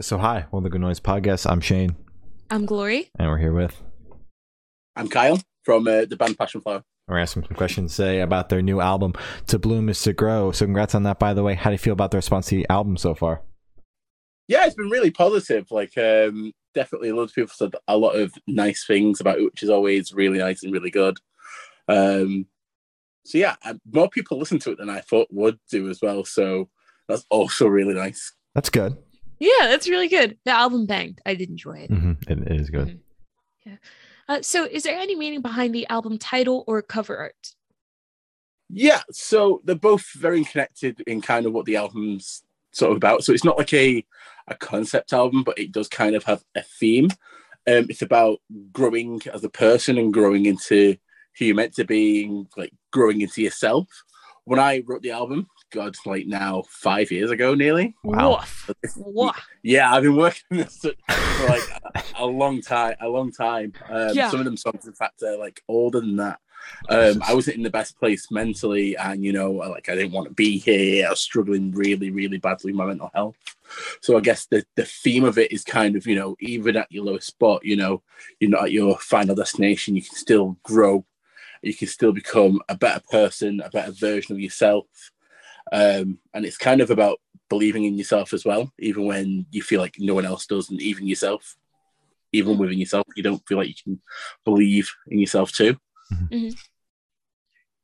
So, hi, One of the Good Noise podcast. I'm Shane, I'm Glory. and we're here with. I'm Kyle from uh, the band Passion Flower. We're asking some questions today about their new album, To Bloom is to Grow. So, congrats on that, by the way. How do you feel about the response to the album so far? Yeah, it's been really positive. Like, um, definitely, loads of people said a lot of nice things about it, which is always really nice and really good. Um, so yeah, uh, more people listen to it than I thought would do as well. So that's also really nice. That's good. Yeah, that's really good. The album banged. I did enjoy it. hmm It, it is good. Uh, so, is there any meaning behind the album title or cover art? Yeah, so they're both very connected in kind of what the album's sort of about. So it's not like a a concept album, but it does kind of have a theme. Um, it's about growing as a person and growing into who you're meant to be, like growing into yourself. When I wrote the album, God, like now five years ago, nearly. Wow. Woof. Woof. Yeah, I've been working on this for like a, a long time. A long time. Um, Yeah. Some of them songs, in fact, are like older than that. Um, I wasn't in the best place mentally, and you know, like I didn't want to be here. I was struggling really, really badly with my mental health. So I guess the the theme of it is kind of you know, even at your lowest spot, you know, you're not at your final destination. You can still grow. You can still become a better person, a better version of yourself. Um, and it's kind of about believing in yourself as well, even when you feel like no one else does, and even yourself, even within yourself, you don't feel like you can believe in yourself too.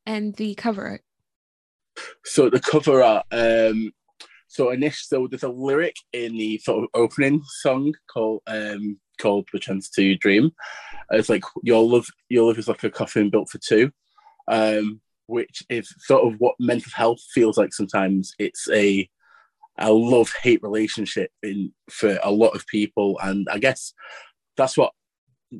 And the cover art. So the cover art, um, so initially, so there's a lyric in the sort of opening song called um, called "The Chance to Dream." It's like your love, your love is like a coffin built for two, um, which is sort of what mental health feels like. Sometimes it's a a love hate relationship in for a lot of people, and I guess that's what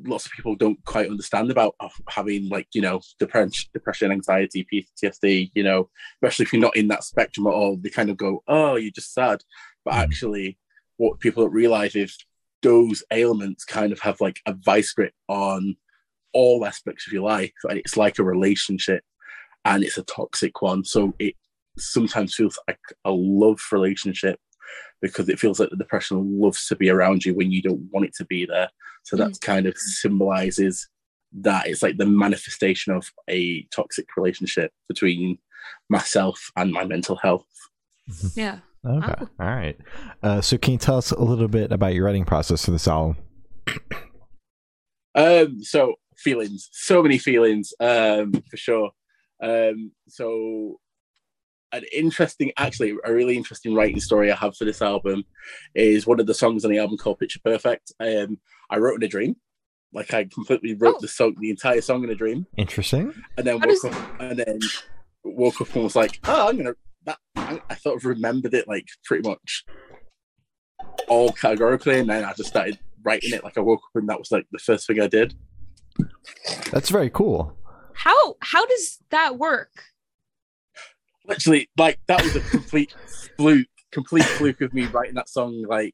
lots of people don't quite understand about having like you know depression, depression, anxiety, PTSD. You know, especially if you're not in that spectrum at all, they kind of go, "Oh, you're just sad," but Mhm. actually, what people don't realize is those ailments kind of have like a vice grip on all aspects of your life, and it's like a relationship, and it's a toxic one. So it sometimes feels like a love relationship because it feels like the depression loves to be around you when you don't want it to be there. So that kind of symbolizes that it's like the manifestation of a toxic relationship between myself and my mental health. Yeah. Okay. Oh. All right. Uh, so, can you tell us a little bit about your writing process for this album? Um, so feelings, so many feelings, um, for sure. Um, so an interesting, actually, a really interesting writing story I have for this album is one of the songs on the album called Picture Perfect. Um, I wrote in a dream. Like I completely wrote Oh. the song, the entire song in a dream, Interesting. and then How woke does- up, and then woke up and was like, "Oh, I'm gonna." That I, I sort of remembered it like pretty much all categorically, and then I just started writing it. Like I woke up and that was like the first thing I did. That's very cool. How how does that work? literally like that was a complete fluke complete fluke of me writing that song like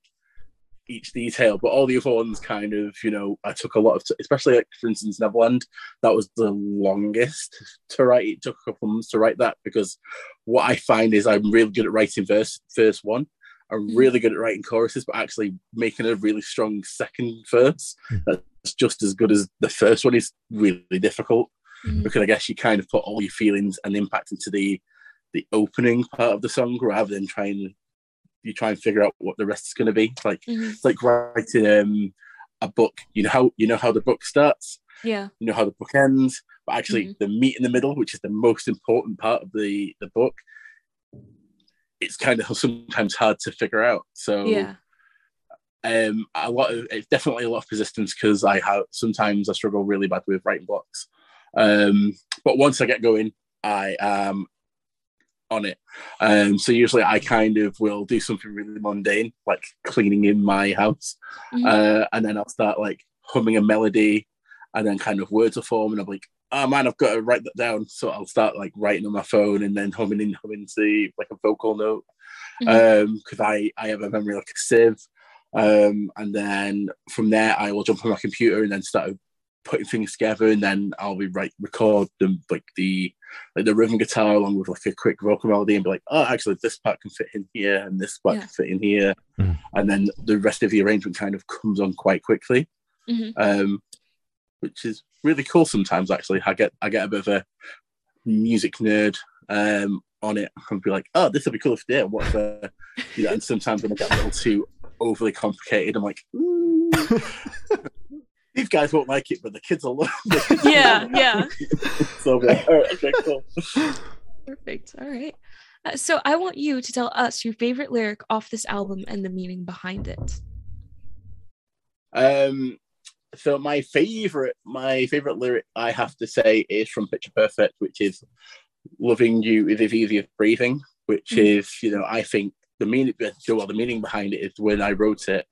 each detail but all the other ones kind of you know i took a lot of t- especially like for instance neverland that was the longest to write it took a couple months to write that because what i find is i'm really good at writing verse verse one i'm Mhm. really good at writing choruses but actually making a really strong second verse Mhm. that's just as good as the first one is really difficult Mhm. because I guess you kind of put all your feelings and impact into the the opening part of the song rather than trying you try and figure out what the rest is going to be. It's like Mhm. it's like writing um, a book. You know how you know how the book starts, Yeah. you know how the book ends, but actually Mhm. the meat in the middle, which is the most important part of the the book, it's kind of sometimes hard to figure out. So Yeah. um a lot of it's definitely a lot of persistence because i have sometimes i struggle really bad with writing blocks um but once i get going i am on it. Um so usually i kind of will do something really mundane like cleaning in my house. Mhm. uh and then i'll start like humming a melody and then kind of words will form and i'm like oh man i've got to write that down. So i'll start like writing on my phone and then humming in humming to like a vocal note. Mhm. um because i i have a memory like a sieve. Um and then from there i will jump on my computer and then start putting things together and then i'll be right record them like the like the rhythm guitar along with like a quick vocal melody and be like, oh, actually this part can fit in here and this part Yeah. can fit in here, Mhm. and then the rest of the arrangement kind of comes on quite quickly, Mhm. um, which is really cool. Sometimes actually, I get I get a bit of a music nerd um, on it and be like, oh, this would be cool if they did. What if, uh, you know, and sometimes when I get a little too overly complicated, I'm like, "Mm, these guys won't like it, but the kids will love it. Yeah, yeah. so all right, okay, cool. Perfect. All right. Uh, so I want you to tell us your favorite lyric off this album and the meaning behind it. Um, so my favorite, my favorite lyric I have to say is from Picture Perfect, which is "Loving you is as easy as breathing," which Mhm. is, you know, I think the meaning, well, the meaning behind it is when I wrote it,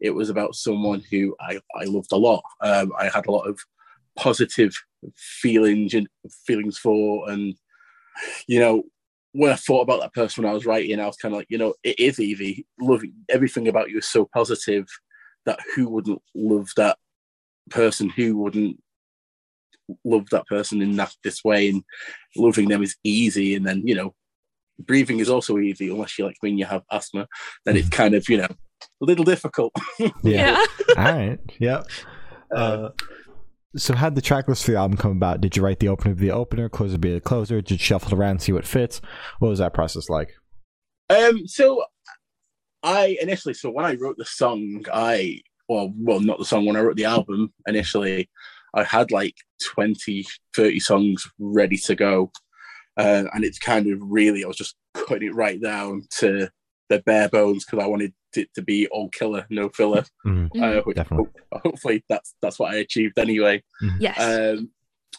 it was about someone who I, I loved a lot. Um, I had a lot of positive feelings and feelings for, and you know, when I thought about that person when I was writing, I was kind of like, you know, it is Evie. Love everything about you is so positive that who wouldn't love that person? Who wouldn't love that person in that this way? And loving them is easy, and then you know, breathing is also easy unless you like when you have asthma. Then it's kind of you know a little difficult. Yeah. All right. Yep. Uh, so how'd the track list for the album come about? Did you write the opener be the opener, closer be the closer? Did you shuffle it around, see what fits? What was that process like? Um, so I initially, so when I wrote the song, I well, well, not the song. When I wrote the album initially, I had like 20, 30 songs ready to go, uh, and it's kind of really, I was just cutting it right down to the bare bones because I wanted it to be all killer, no filler. Mhm. Uh, which Definitely. ho- hopefully that's that's what I achieved anyway. Yes. Um,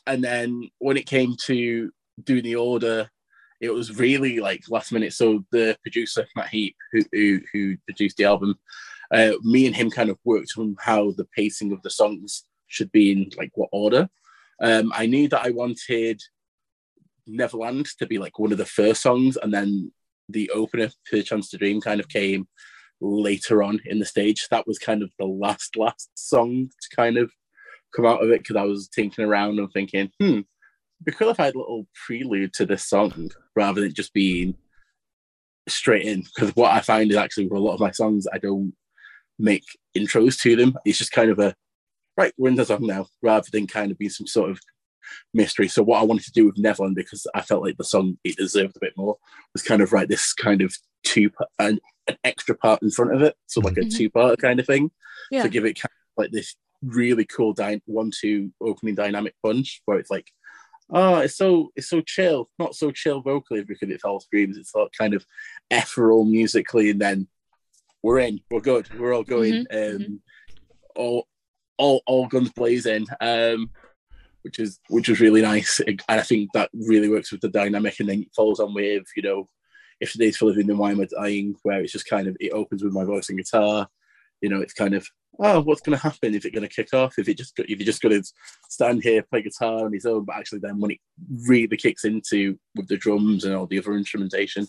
and then when it came to doing the order, it was really like last minute. So the producer Matt Heap, who who, who produced the album, uh, me and him kind of worked on how the pacing of the songs should be in like what order. Um, I knew that I wanted Neverland to be like one of the first songs, and then the opener, "Per Chance to Dream," kind of came later on in the stage. That was kind of the last last song to kind of come out of it because I was thinking around and thinking, hmm, we could have had a little prelude to this song rather than just being straight in. Because what I find is actually with a lot of my songs, I don't make intros to them. It's just kind of a right, we're in the song now, rather than kind of being some sort of mystery. So what I wanted to do with Neverland, because I felt like the song it deserved a bit more, was kind of write this kind of two an, an extra part in front of it, so like a Mhm. two part kind of thing yeah. to give it kind of like this really cool dy- one two opening dynamic punch where it's like oh it's so it's so chill not so chill vocally because it's all screams it's all kind of ethereal musically and then we're in we're good we're all going Mhm, um all all all guns blazing um which is which was really nice. And i think that really works with the dynamic and then it follows on with you know if today's for living then why am i dying where it's just kind of it opens with my voice and guitar. You know it's kind of oh what's going to happen? Is it going to kick off? If it just if you're just going to stand here play guitar on his own but actually then when it really kicks into with the drums and all the other instrumentation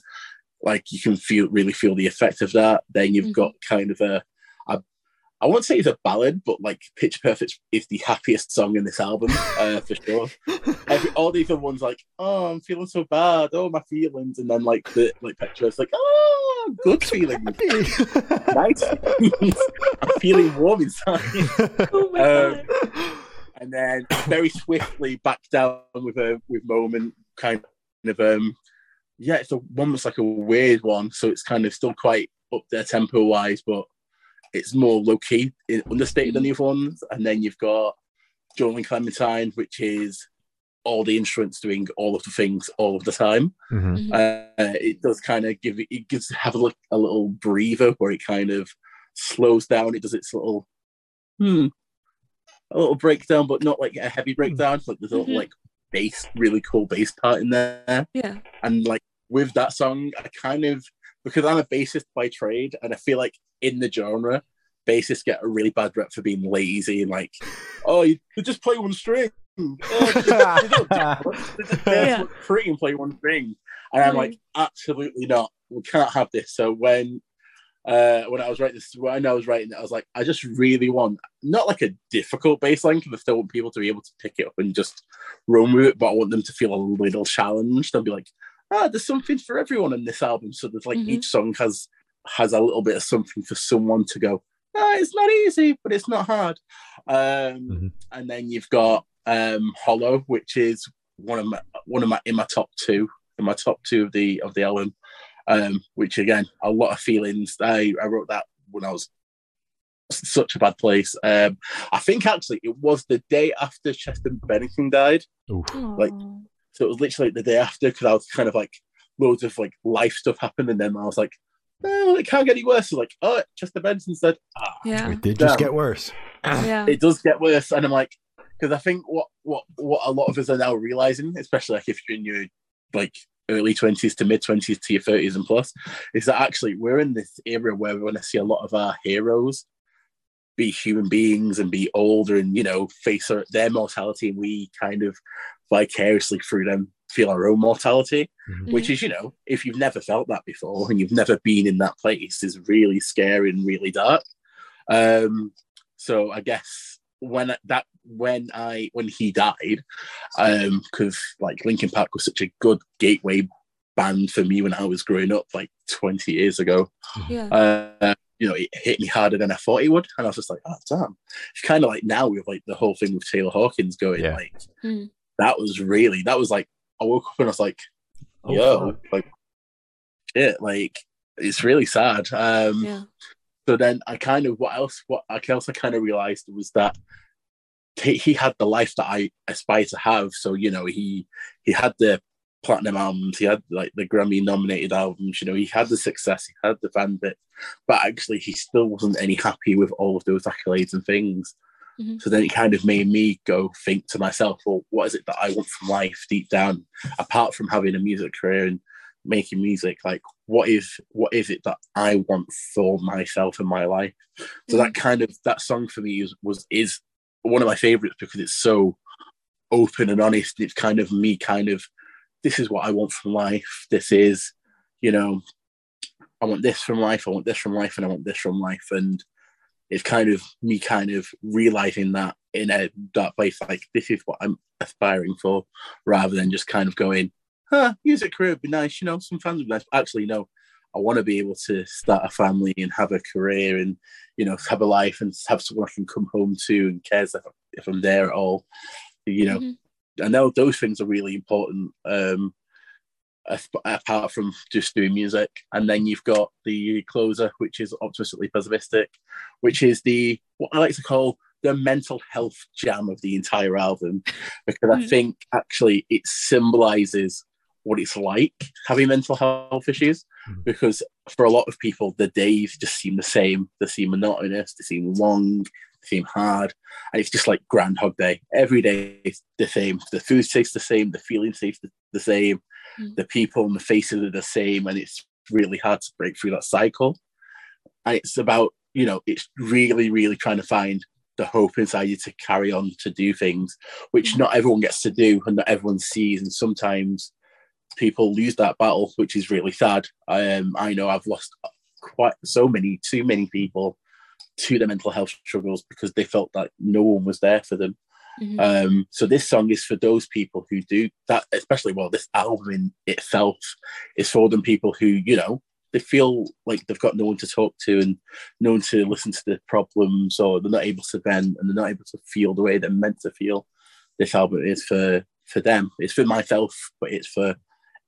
like you can feel really feel the effect of that. Then you've Mhm. got kind of a I won't say it's a ballad, but like Pitch Perfect is the happiest song in this album, uh, for sure. Every, all the other ones, like, oh, I'm feeling so bad, oh, my feelings, and then like the like Pitch Perfect's like, oh, good feelings, nice. I'm feeling warm inside, oh my um, god. and then very swiftly back down with a with moment, kind of um, yeah, it's a one that's like a weird one, so it's kind of still quite up there tempo wise, but it's more low key, understated than the other ones. And then you've got Joel and Clementine, which is all the instruments doing all of the things all of the time. Mhm. Uh, it does kind of give it, it gives have a look a little breather where it kind of slows down. It does its little hmm, a little breakdown, but not like a heavy breakdown. Like there's a little Mhm. like bass, really cool bass part in there. Yeah. And like with that song, I kind of because I'm a bassist by trade, and I feel like in the genre, bassists get a really bad rep for being lazy and like, oh, you, you just play one string. Oh, you don't- you don't do much. They just Yeah. look and play one string. And I'm like, absolutely not. We can't have this. So when uh, when I was writing this, when I was writing it, I was like, I just really want not like a difficult bass line because I still want people to be able to pick it up and just run with it, but I want them to feel a little challenged and be like, ah, there's something for everyone in this album. So there's like Mhm. each song has has a little bit of something for someone to go. Ah, it's not easy, but it's not hard. Um, Mhm. And then you've got um, Hollow, which is one of my one of my in my top two, in my top two of the of the album. Um, which again, a lot of feelings. I I wrote that when I was such a bad place. Um, I think actually it was the day after Chester Bennington died. Oof. Like- Aw. So it was literally the day after because I was kind of like loads of like life stuff happened, and then I was like, oh, it can't get any worse. So like, oh, Chester Bennington said, ah, yeah, It did just Yeah. get worse. yeah, it does get worse, and I'm like, because I think what what what a lot of us are now realizing, especially like if you're in your like early twenties to mid twenties to your thirties and plus, is that actually we're in this era where we want to see a lot of our heroes be human beings and be older and you know face their, their mortality, and we kind of vicariously through them feel our own mortality Mhm. which is you know if you've never felt that before and you've never been in that place is really scary and really dark um so i guess when that when i when he died um because like linkin park was such a good gateway band for me when i was growing up like 20 years ago yeah. uh you know, it hit me harder than I thought it would, and I was just like, "Oh, damn!" It's kind of like now with like the whole thing with Taylor Hawkins going, Yeah. like Hmm. that was really that was like I woke up and I was like, Oh, yo, fuck. like shit, like it's really sad. Um yeah. so then I kind of what else what I else I kind of realized was that he, he had the life that I aspire to have. So, you know, he he had the platinum albums, he had like the Grammy nominated albums, you know, he had the success, he had the fan bit, but actually he still wasn't any happy with all of those accolades and things. Mhm. So then it kind of made me go think to myself, well, what is it that I want from life deep down, apart from having a music career and making music? Like, what is what is it that I want for myself in my life? So that kind of that song for me is was is one of my favorites because it's so open and honest. It's kind of me, kind of this is what I want from life. This is, you know, I want this from life. I want this from life, and I want this from life. And it's kind of me, kind of realizing that in a dark place, like this is what I'm aspiring for, rather than just kind of going, huh, music career would be nice, you know, some fans would be nice. Actually, no, I want to be able to start a family and have a career and, you know, have a life and have someone I can come home to and cares if, if I'm there at all. You know, Mhm. I know those things are really important. Um, apart from just doing music, and then you've got the closer, which is optimistically pessimistic, which is the what I like to call the mental health jam of the entire album, because I Mm. think actually it symbolizes what it's like having mental health issues. Mhm. Because for a lot of people, the days just seem the same. They seem monotonous. They seem long. They seem hard, and it's just like Groundhog Day. Every day is the same. The food tastes the same. The feeling tastes the- same. Mm. The people and the faces are the same, and it's really hard to break through that cycle. And it's about you know, it's really, really trying to find the hope inside you to carry on to do things, which Mhm. not everyone gets to do and not everyone sees. And sometimes people lose that battle, which is really sad. Um, I know I've lost quite so many, too many people to their mental health struggles because they felt that no one was there for them. Mhm. Um, so this song is for those people who do that, especially well, this album in itself is for them people who, you know, they feel like they've got no one to talk to and no one to listen to their problems or they're not able to vent and they're not able to feel the way they're meant to feel. This album is for for them. It's for myself, but it's for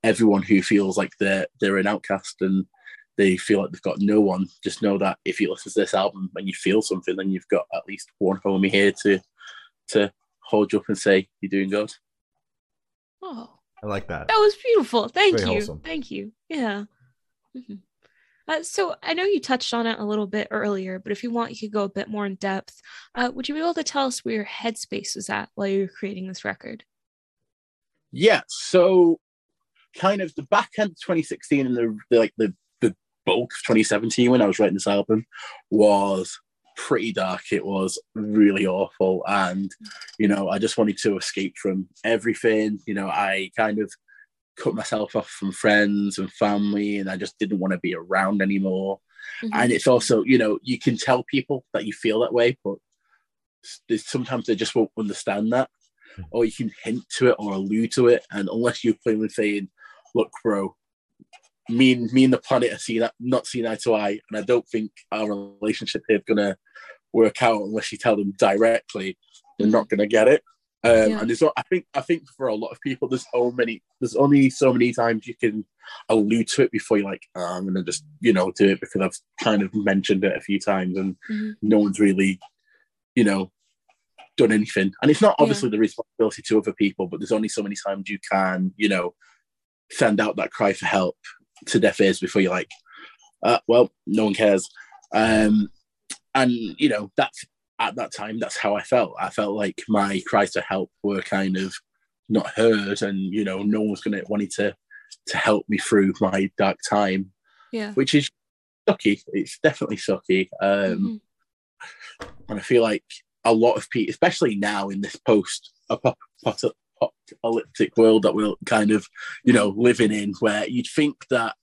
everyone who feels like they're they're an outcast and they feel like they've got no one. Just know that if you listen to this album and you feel something, then you've got at least one homie here to to hold you up and say you're doing good. Oh, I like that. that was beautiful. Thank Very you. wholesome. Thank you. Yeah. Mhm. Uh, so I know you touched on it a little bit earlier, but if you want, you could go a bit more in depth. Uh, would you be able to tell us where your headspace was at while you were creating this record? Yeah, so kind of the back end of 2016 and the, the like the the bulk of 2017 when I was writing this album was pretty dark. It was really awful, and you know I just wanted to escape from everything. You know I kind of cut myself off from friends and family, and I just didn't want to be around anymore. Mhm. and it's also you know you can tell people that you feel that way but sometimes they just won't understand that or you can hint to it or allude to it and unless you're plainly saying look bro me and me and the planet are seeing that not seeing eye to eye and i don't think our relationship here is gonna work out unless you tell them directly they're not gonna get it um, Yeah. and there's I think I think for a lot of people there's so many there's only so many times you can allude to it before you're like oh, I'm gonna just you know do it because I've kind of mentioned it a few times and Mhm. no one's really you know done anything and it's not Yeah. obviously the responsibility to other people but there's only so many times you can you know send out that cry for help to deaf ears before you're like uh, well no one cares um and you know that's at that time that's how I felt I felt like my cries to help were kind of not heard and you know no one was gonna wanting to to help me through my dark time Yeah. which is sucky it's definitely sucky um Mhm. and I feel like a lot of people, especially now in this post apocalyptic world that we're kind of, you know, living in, where you'd think that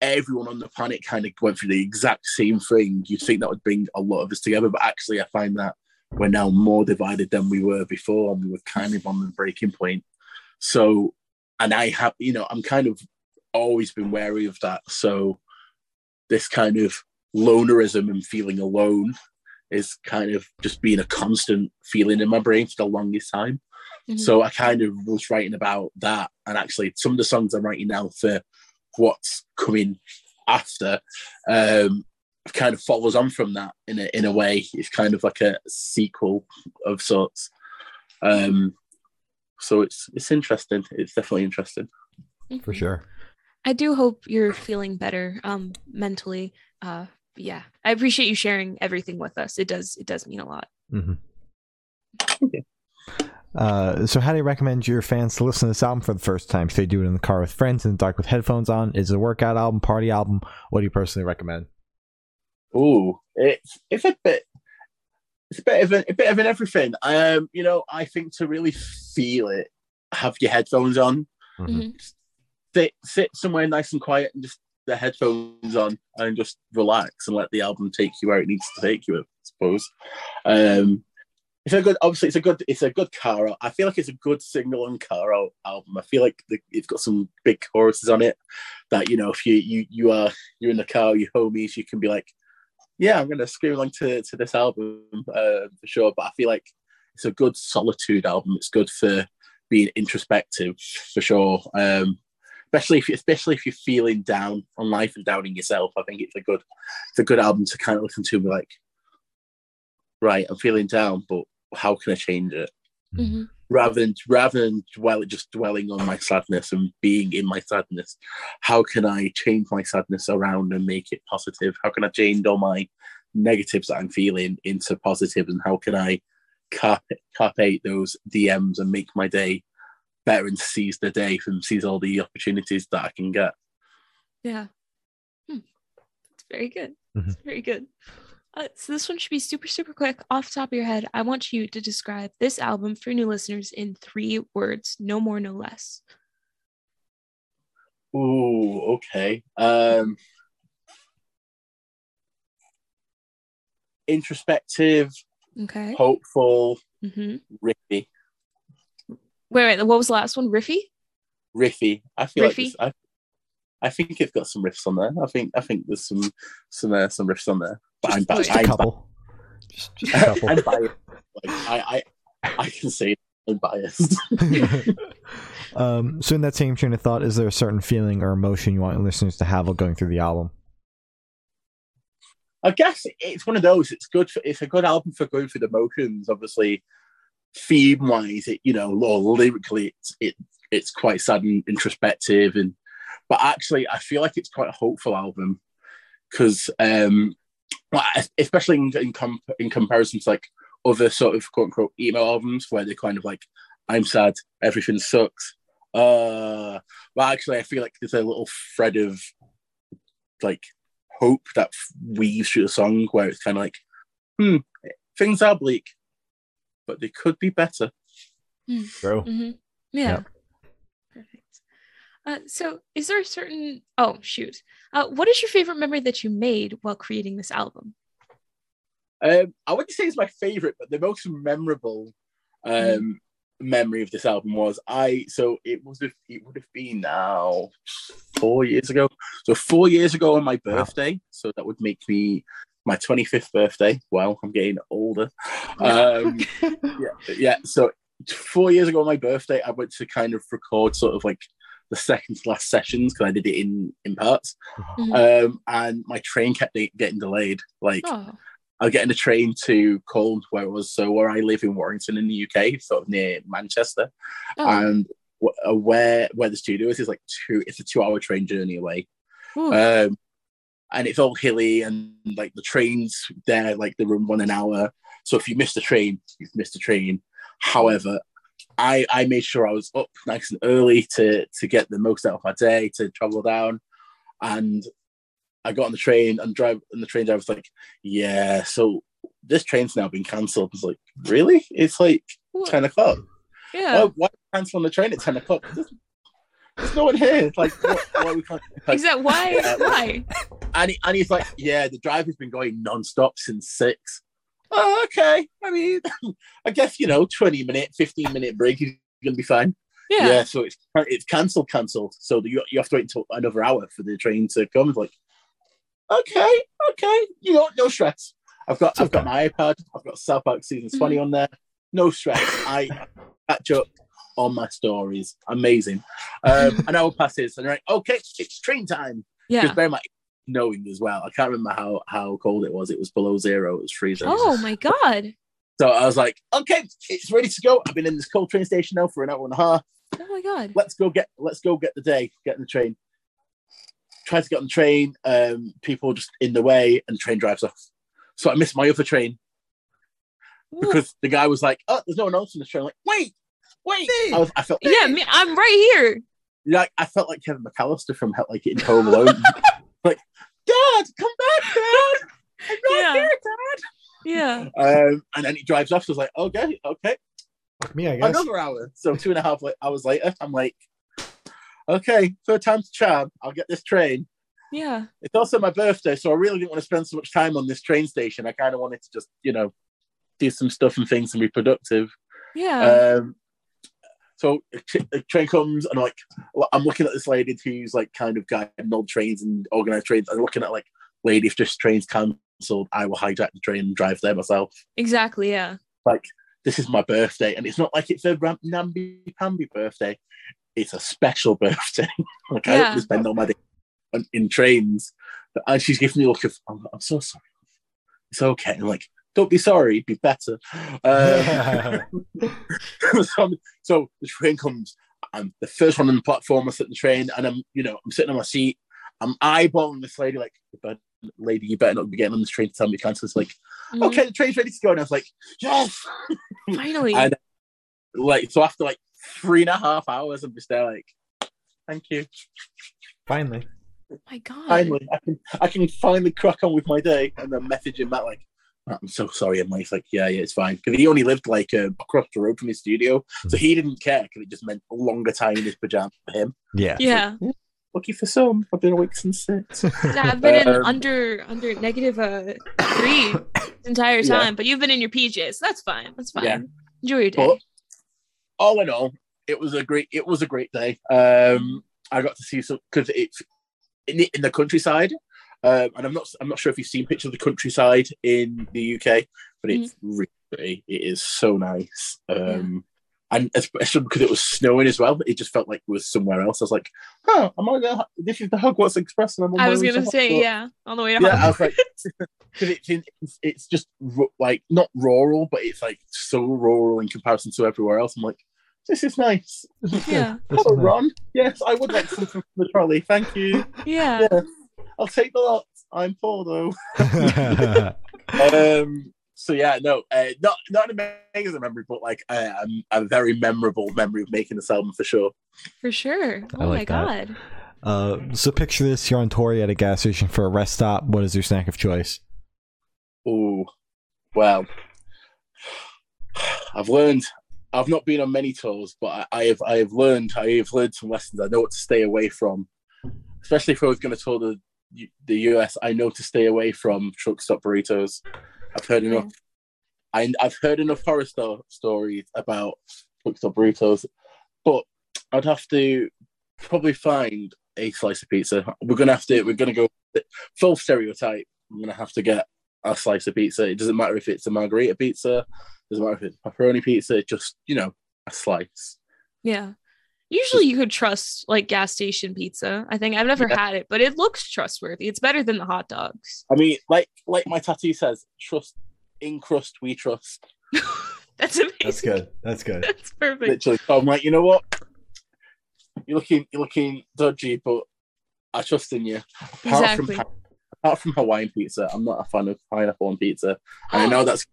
everyone on the planet kind of went through the exact same thing, you'd think that would bring a lot of us together. But actually, I find that we're now more divided than we were before, and we were kind of on the breaking point. So, and I have, you know, I'm kind of always been wary of that. So, this kind of lonerism and feeling alone is kind of just being a constant feeling in my brain for the longest time. Mhm. So I kind of was writing about that, and actually, some of the songs I'm writing now for what's coming after um, kind of follows on from that in a in a way. It's kind of like a sequel of sorts. Um, so it's it's interesting. It's definitely interesting. for Mhm. sure. I do hope you're feeling better um mentally. Uh yeah. I appreciate you sharing everything with us. It does it does mean a lot. hmm Okay. Uh, so, how do you recommend your fans to listen to this album for the first time? Should they do it in the car with friends in the dark with headphones on? Is it a workout album, party album? What do you personally recommend? Ooh, it's it's a bit it's a bit of an, a bit of an everything. Um, you know, I think to really feel it, have your headphones on, Mhm. sit sit somewhere nice and quiet, and just the headphones on, and just relax and let the album take you where it needs to take you. I suppose. Um, it's a good. Obviously, it's a good. It's a good car. out. I feel like it's a good single and car out album. I feel like the, it's got some big choruses on it that you know if you you you are you're in the car, your homies, you can be like, yeah, I'm gonna scream along to to this album uh, for sure. But I feel like it's a good solitude album. It's good for being introspective for sure. Um, especially if you, especially if you're feeling down on life and doubting yourself. I think it's a good it's a good album to kind of listen to. And be like, right, I'm feeling down, but how can I change it? Mhm. rather than rather than dwell just dwelling on my sadness and being in my sadness how can i change my sadness around and make it positive how can i change all my negatives that i'm feeling into positives? positive and how can i carpe, carpe those dms and make my day better and seize the day and seize all the opportunities that i can get Yeah. Hmm. That's very good. Mhm. That's very good. Uh, so this one should be super, super quick. Off the top of your head, I want you to describe this album for new listeners in three words, no more, no less. Ooh, okay um introspective Okay. hopeful hmm riffy Wait, wait. What was the last one? Riffy? riffy. I feel like Riffy? it's, I, I think it's got some riffs on there. I think I think there's some some uh, some riffs on there. But I'm, Just Just a I'm, couple. Just, just a couple. I'm biased. Like, I, I I can say I'm biased. um, so in that same train of thought, is there a certain feeling or emotion you want listeners to have while going through the album? I guess it's one of those. It's good. For, it's a good album for going through the motions. Obviously, theme wise, it you know, or lyrically, it's it it's quite sad and introspective, and but actually, I feel like it's quite a hopeful album because, um, especially in in, comp- in comparison to like other sort of quote unquote emo albums where they're kind of like, I'm sad, everything sucks. Uh, well, actually, I feel like there's a little thread of like hope that weaves through the song where it's kind of like, hmm, things are bleak, but they could be better. Bro. hmm Yeah. Yep. Perfect. Uh, so, is there a certain? Oh, shoot! Uh, what is your favorite memory that you made while creating this album? Um, I wouldn't say it's my favorite, but the most memorable um, mm. memory of this album was I. So it was. It would have been now four years ago. So four years ago on my birthday. Wow. So that would make me my 25th birthday. Well, I'm getting older. Um, yeah, yeah. So four years ago on my birthday, I went to kind of record sort of like the second to last sessions because I did it in in parts, mm-hmm. um, and my train kept getting delayed. Like oh. I was getting a train to Colne, where it was so where I live in Warrington in the UK, sort of near Manchester, oh. and uh, where where the studio is is like two. It's a two hour train journey away. Um, and it's all hilly and like the trains there like they run one an hour so if you miss the train you've missed the train however I I made sure I was up nice and early to to get the most out of my day to travel down, and I got on the train and drive and the train driver was like, "Yeah, so this train's now been cancelled." I was like, "Really? It's like what? ten o'clock. Yeah, why, why cancel on the train at ten o'clock? There's, there's no one here. It's like, what, why we can't? Like, Is that why? Uh, why?" And he, and he's like, "Yeah, the driver's been going non-stop since six oh, okay. I mean, I guess you know, twenty minute, fifteen minute break is gonna be fine. Yeah. Yeah. So it's it's cancelled, cancelled. So you you have to wait until another hour for the train to come. It's like, okay, okay, you know, no stress. I've got I've got my iPad. I've got South Park season 20 mm-hmm. on there. No stress. I catch up on my stories. Amazing. Um, an hour passes, and they're like, okay, it's train time. Yeah. Because bear in mind, knowing as well. I can't remember how how cold it was. It was below zero. It was freezing. Oh my god! So I was like, okay, it's ready to go. I've been in this cold train station now for an hour and a half. Oh my god! Let's go get let's go get the day. Get in the train. Try to get on the train. Um, people just in the way, and the train drives off. So I missed my other train because the guy was like, "Oh, there's no one else in the train." I'm like, wait, wait. I, was, I felt yeah, me, I'm right here. Like I felt like Kevin McAllister from like in Home Alone. like Dad, come back, Dad. I'm not yeah. here, Dad. Yeah. Um, and then he drives off. So I was like, okay, okay. Me, I guess. Another hour. So two and a half hours later, I'm like, okay, third time's charm. I'll get this train. Yeah. It's also my birthday, so I really didn't want to spend so much time on this train station. I kind of wanted to just, you know, do some stuff and things and be productive. Yeah. Um, so the train comes and like I'm looking at this lady who's like kind of guiding all trains and organized trains. I'm looking at like, lady, if this train's cancelled, I will hijack the train and drive there myself. Exactly. Yeah. Like this is my birthday, and it's not like it's a namby pamby birthday. It's a special birthday. like yeah. I don't spend all my day in trains, and she's giving me a look of, I'm, I'm so sorry. It's okay. I'm like, don't be sorry, be better. Uh, so, so, the train comes. I'm the first one on the platform. I sit in the train, and I'm, you know, I'm sitting on my seat. I'm eyeballing this lady, like, lady, you better not be getting on this train to tell me to cancel. It's like, mm-hmm. okay, the train's ready to go, and I was like, yes, finally. and like, so after like three and a half hours, I'm just there, like, thank you. Finally. Oh my god. Finally, I can I can finally crack on with my day, and then message him back like, I'm so sorry. And Mike's like, yeah, yeah, it's fine. Because he only lived like uh, across the road from his studio. So he didn't care because it just meant a longer time in his pajamas for him. Yeah. Yeah. So, lucky for some. I've been awake since six. Yeah, I've been um, in under under negative uh, three the entire time, yeah. but you've been in your PJs. So that's fine. That's fine. Yeah. Enjoy your day. But all in all, it was a great it was a great day. Um I got to see some because it's in the, in the countryside. Um, and I'm not I'm not sure if you've seen pictures of the countryside in the UK, but it's mm-hmm. really. It is so nice. Um, yeah. And especially because it was snowing as well, but it just felt like it was somewhere else. I was like, "Oh, am I gonna? This is the Hogwarts Express." And I'm I was gonna say, Hogwarts. yeah, on the way to yeah, Hogwarts. I was like, because it's, it's it's just like not rural, but it's like so rural in comparison to everywhere else. I'm like, this is nice. Yeah. Hello, Ron. Yes, I would like something from the trolley. Thank you. Yeah. yeah. I'll take the lot. I'm poor though. um, so yeah, no, uh, not not an amazing memory, but like uh, a very memorable memory of making this album for sure. For sure. Oh like my that. god. Uh, so picture this: you're on Tori at a gas station for a rest stop. What is your snack of choice? Oh, well, I've learned I've not been on many tours, but I, I have I have learned I have learned some lessons. I know what to stay away from, especially if I was going to tour the the US. I know to stay away from truck stop burritos. I've heard enough. I, I've heard enough horror sto- stories about truck stop burritos, but I'd have to probably find a slice of pizza. We're gonna have to. We're gonna go full stereotype. I'm gonna have to get a slice of pizza. It doesn't matter if it's a margarita pizza. Doesn't matter if it's pepperoni pizza. Just you know, a slice. Yeah. Usually you could trust like gas station pizza. I think I've never Yeah. had it, but it looks trustworthy. It's better than the hot dogs. I mean, like like my tattoo says, trust in crust we trust. That's amazing. That's good. That's good. That's perfect. Literally, so I'm like, you know what? You're looking you're looking dodgy, but I trust in you. Apart Exactly. from apart from Hawaiian pizza, I'm not a fan of pineapple on pizza. And I oh. know that's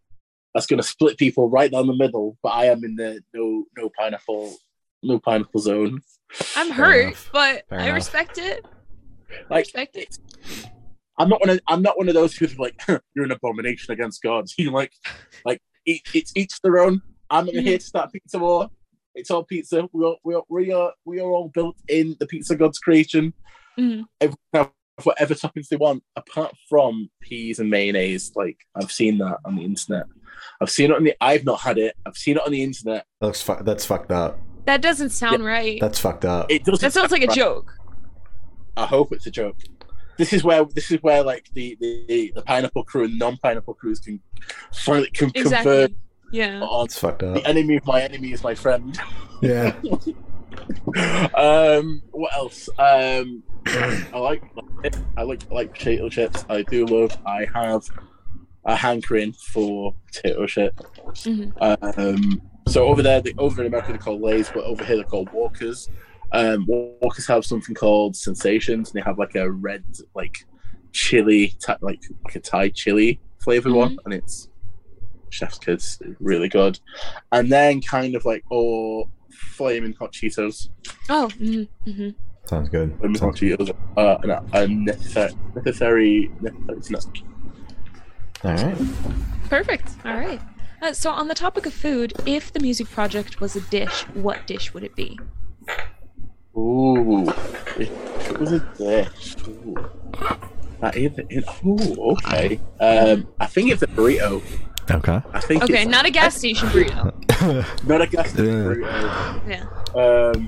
that's going to split people right down the middle, but I am in the no no pineapple no pineapple zone. I'm Fair hurt, enough. but Fair I enough. respect it. Like Respect it. I'm not one of I'm not one of those who's like you're an abomination against God. You like like each, it's each their own. I'm not Mhm. here to start pizza war. It's all pizza. We are we are we are we are all built in the pizza God's creation. Mhm. Everyone have whatever toppings they want, apart from peas and mayonnaise. Like I've seen that on the internet. I've seen it on the. I've not had it. I've seen it on the internet. That looks fu- that's fucked up. That doesn't sound right. That's fucked up. It doesn't. That sounds like a joke. I hope it's a joke. This is where this is where like the the, the pineapple crew and non pineapple crews can finally can convert Yeah. on It's fucked up. the enemy of my enemy is my friend. Yeah. um, what else? Um, I like I like I like potato chips. I do love. I have a hankering for potato chip. Mhm. Um, so over there, the, over in America, they're called Lay's, but over here they're called Walkers. Um, Walkers have something called Sensations, and they have like a red, like chili, ta- like like a Thai chili flavored one, and it's chef's kids, really good. And then kind of like oh, flaming hot Cheetos. Oh. mhm, mhm. Sounds good. Flaming hot Sounds good. Cheetos are an, a necessary, necessary, necessary snack. All right. Perfect. All right. Uh, so, on the topic of food, if the music project was a dish, what dish would it be? Ooh, it was a dish. Ooh. That is, it, ooh, okay. Um, I think it's a burrito. Okay. I think Okay, not a gas station burrito. not a gas station burrito. Yeah. Um,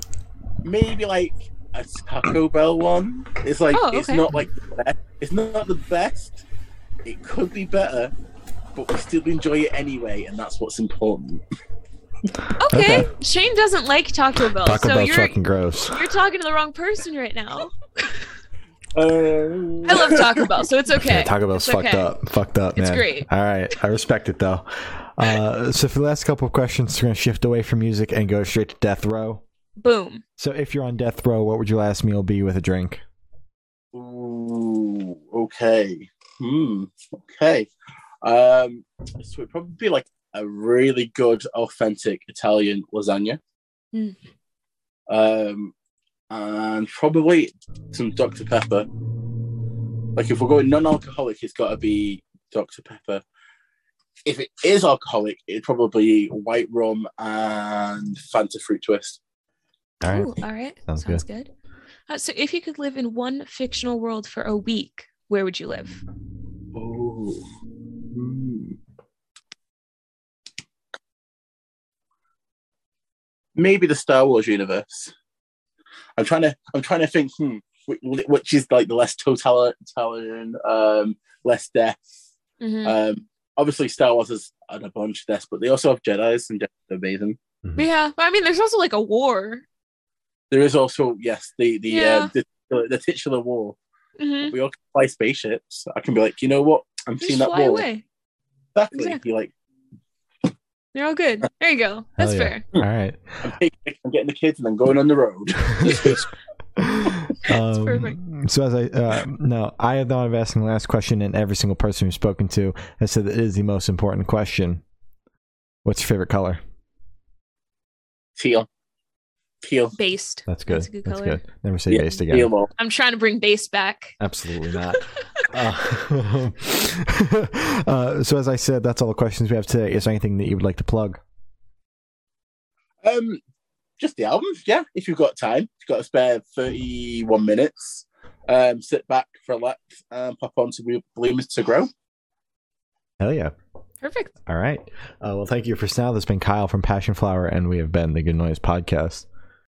maybe like a Taco Bell one. It's like Oh, it's not like the best. it's not the best. It could be better, but we still enjoy it anyway, and that's what's important. Okay. Okay. Shane doesn't like Taco Bell, Taco so Bell's you're fucking gross. you're talking to the wrong person right now. Uh, I love Taco Bell, so it's okay. Yeah, Taco Bell's It's fucked okay. up. Fucked up, man. It's great. All right. I respect it though. Uh, so for the last couple of questions, we're gonna shift away from music and go straight to death row. Boom. So if you're on death row, what would your last meal be with a drink? Ooh, okay. Hmm. Okay. Um, so it'd probably be like a really good, authentic Italian lasagna. Mm. Um, and probably some Dr. Pepper. Like if we're going non-alcoholic, it's got to be Dr. Pepper. If it is alcoholic, it'd probably be white rum and Fanta fruit twist. All right. Ooh, all right. Sounds Sounds good. Uh, so, if you could live in one fictional world for a week, where would you live? Oh. Maybe the Star Wars universe. I'm trying to. I'm trying to think. Hmm, which is like the less totalitarian, um, less death. Mhm. Um, obviously, Star Wars has had a bunch of deaths, but they also have Jedi's, and Jedi's are amazing. Yeah, but I mean, there's also like a war. There is also yes, the the Yeah. uh, the, the, the titular war. Mhm. We all can fly spaceships. I can be like, you know what? I'm Just seeing that fly war. away. Exactly. Exactly. You're like, They're all good. There you go. That's yeah. fair. All right. I'm, getting the kids and then going on the road. um. So as I uh, no, I have thought of asking the last question, and every single person we've spoken to has said that it is the most important question. What's your favorite color? Teal. Teal. Based. That's good. That's a good color. good. Never say Yeah, based again. Teal ball. I'm trying to bring base back. Absolutely not. uh, uh, so as I said, that's all the questions we have today. Is there anything that you would like to plug? Um, just the album, yeah. If you've got time, if you've got a spare thirty-one minutes, um, sit back, relax, and pop on to Bloom is to Grow. Hell yeah! Perfect. All right. Uh, well, thank you for now. This has been Kyle from Passion Flower, and we have been the Good Noise Podcast.